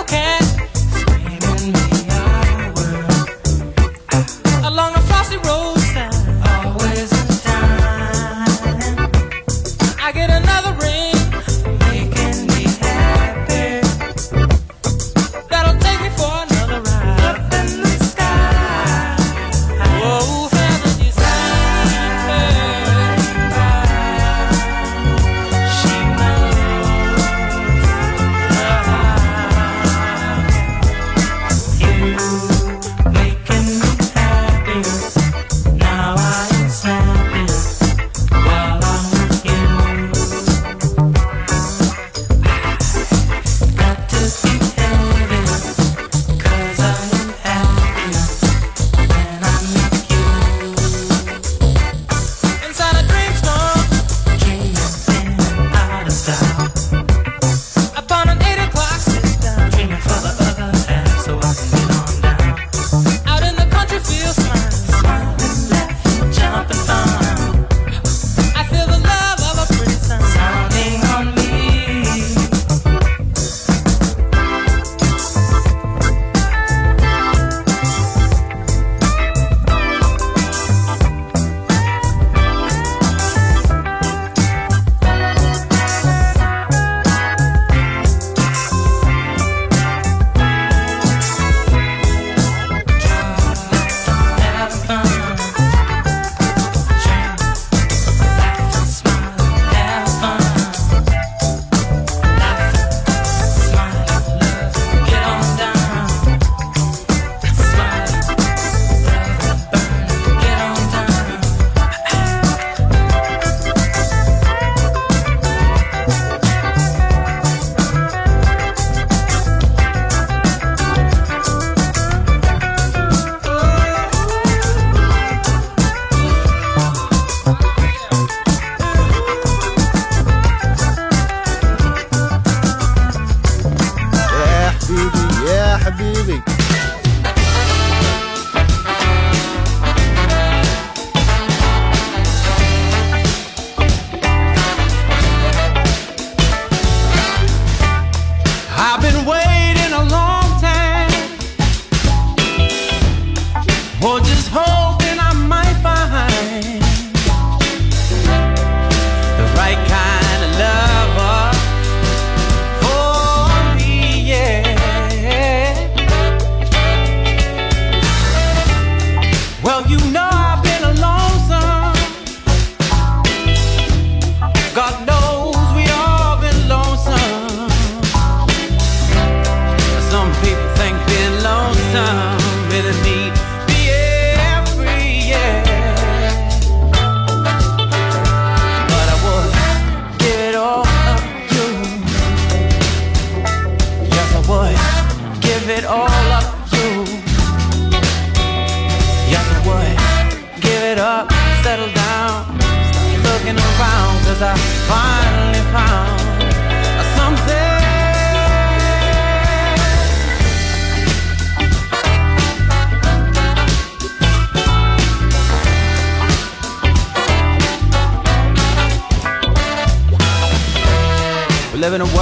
okay.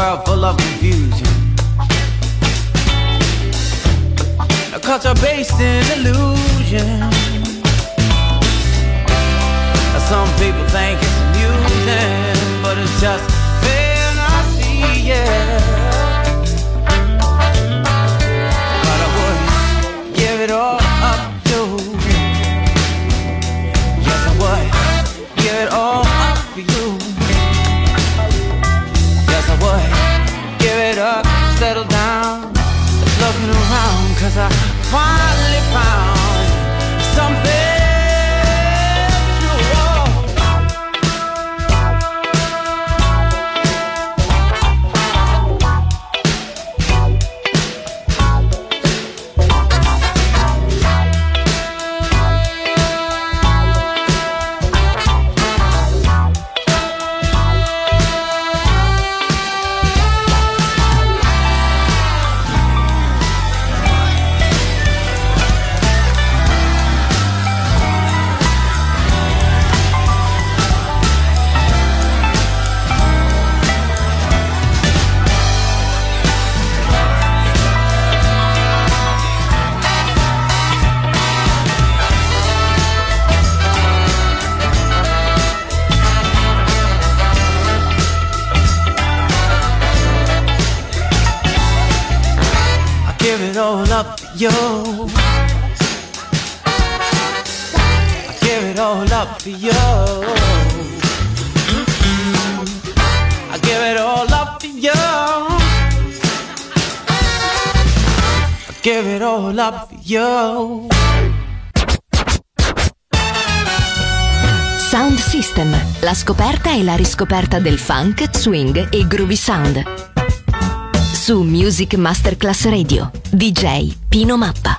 World full of confusion. A culture based in illusion. Some people think it's amusing, but it's just fantasy, yeah. I finally all up for you. I give it all up for you. I give it all up for you. I give it all up for you. Sound System, la scoperta e la riscoperta del funk, swing e groovy sound. Su Music Masterclass Radio, DJ Pino Mappa.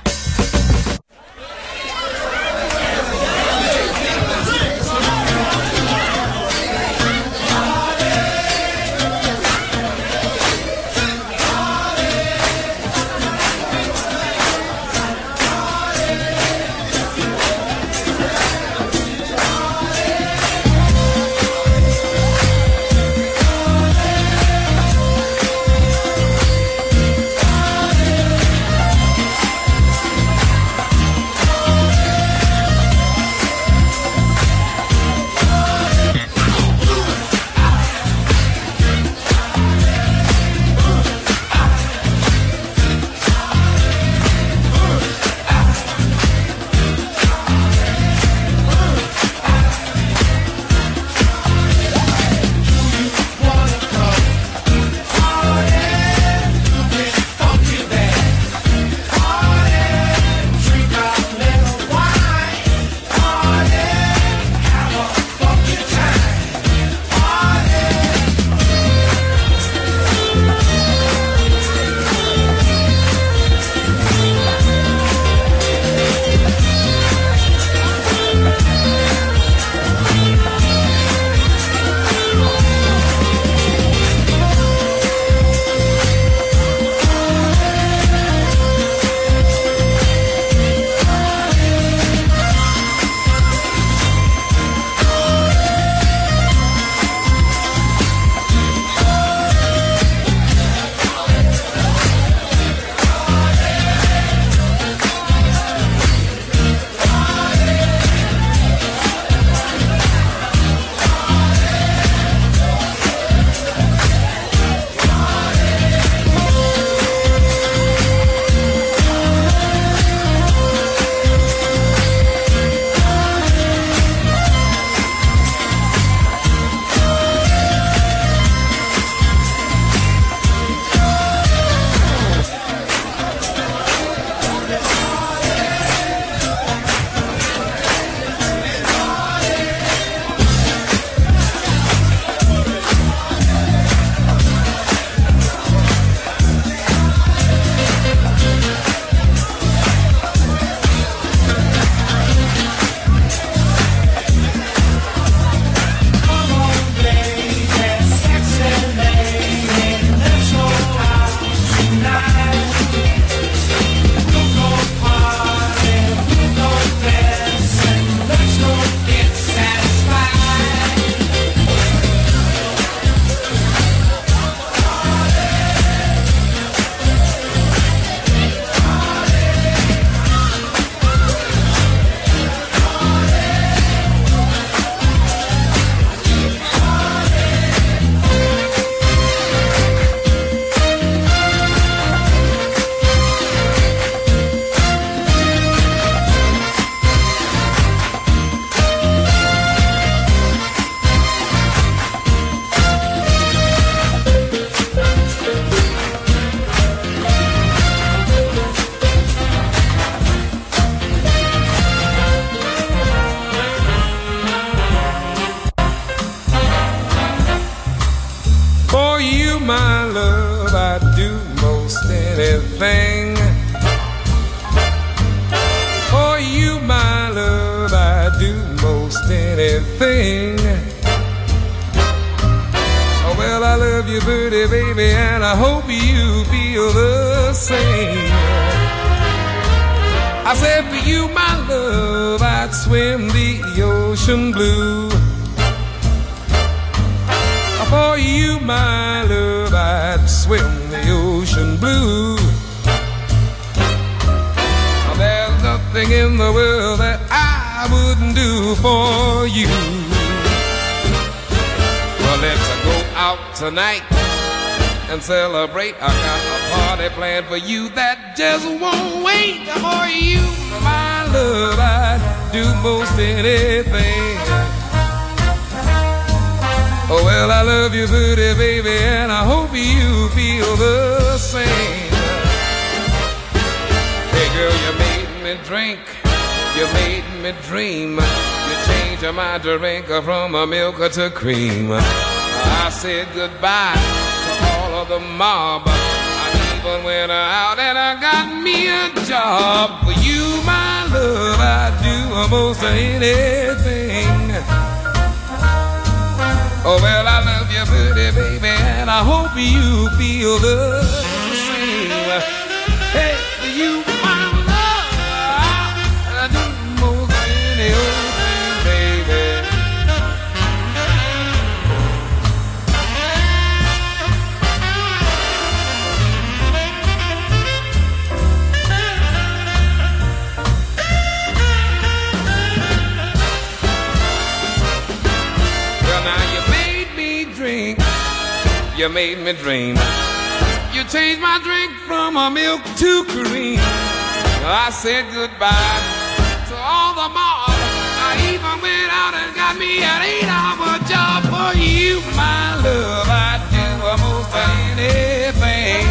Do most anything. Oh, well, I love you, pretty baby, and I hope you feel the same. Hey, girl, you made me drink. You made me dream. You changed my drink from a milk to cream. I said goodbye to all of the mob. I even went out and I got me a job. For you, my love, almost anything. Oh, well, I love you, pretty baby, and I hope you feel the same. Hey, you, you made me dream. You changed my drink from a milk to cream. I said goodbye to all the mob. I even went out and got me an eight-hour job for you, my love. I'd do almost anything.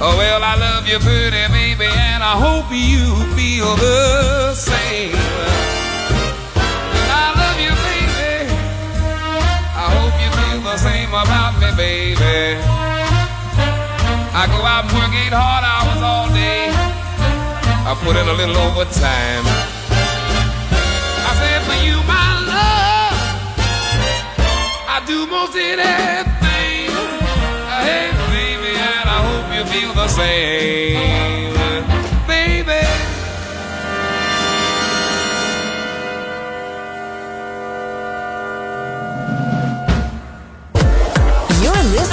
Oh well, I love you, pretty baby, and I hope you feel the same. Same about me, baby. I go out and work eight hard hours all day. I put in a little overtime. I said for you, my love, I do most anything. Hey, baby, and I hope you feel the same,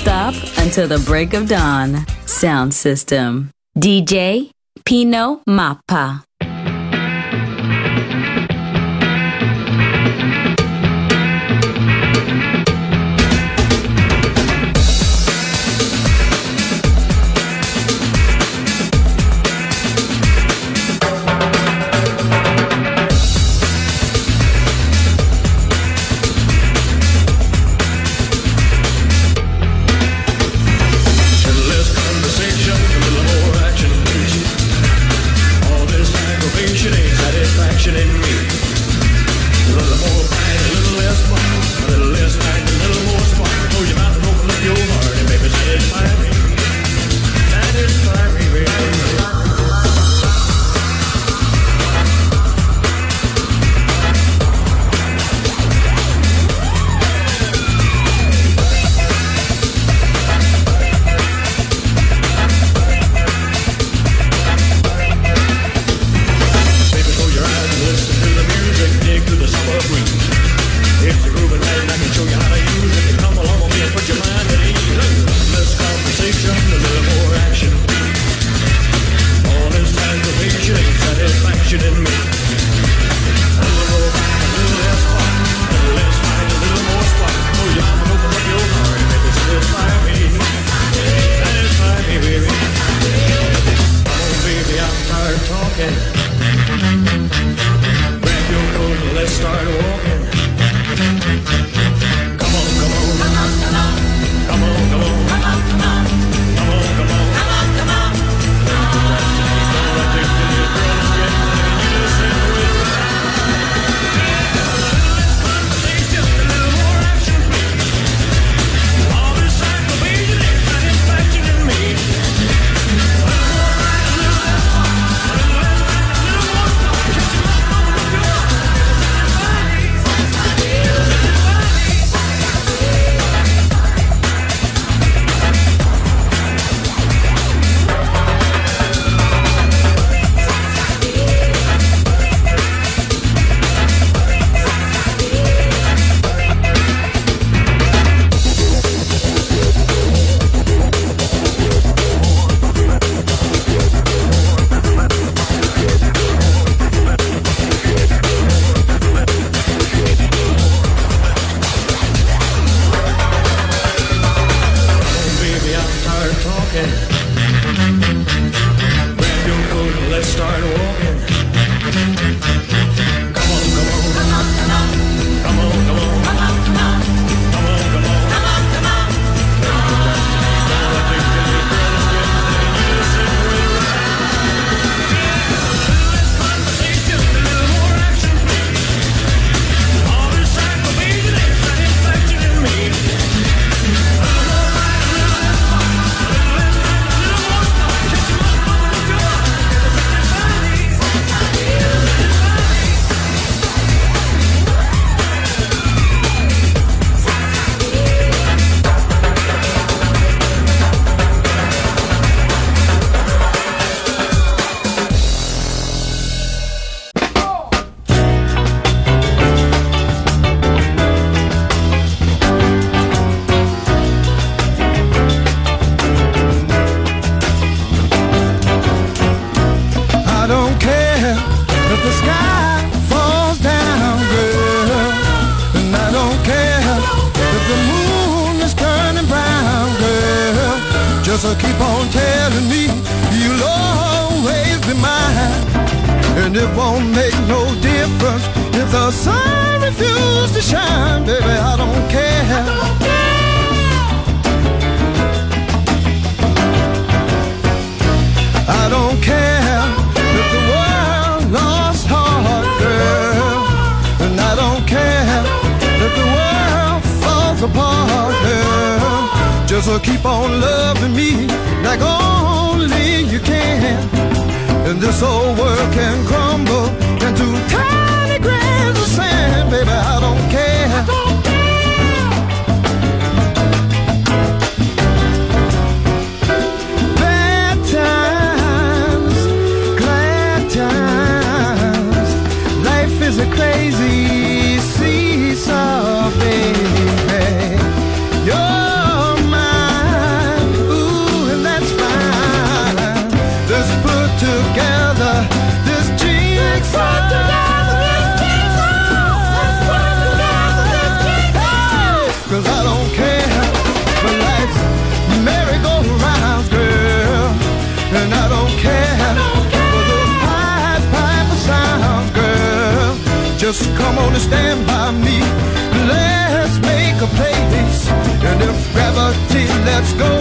stop until the break of dawn. Sound system. DJ Pino Mappa. And it won't make no difference if the sun refuses to shine, baby. I don't care. I don't care. I don't care if the world lost heart, girl. And I don't care if the world falls apart, girl. Just keep on loving me like only you can and this old world can crumble into tiny grains of sand, baby. I don't care. I don't Just come on and stand by me. Let's make a place. And if gravity lets go.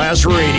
Masterclass Radio.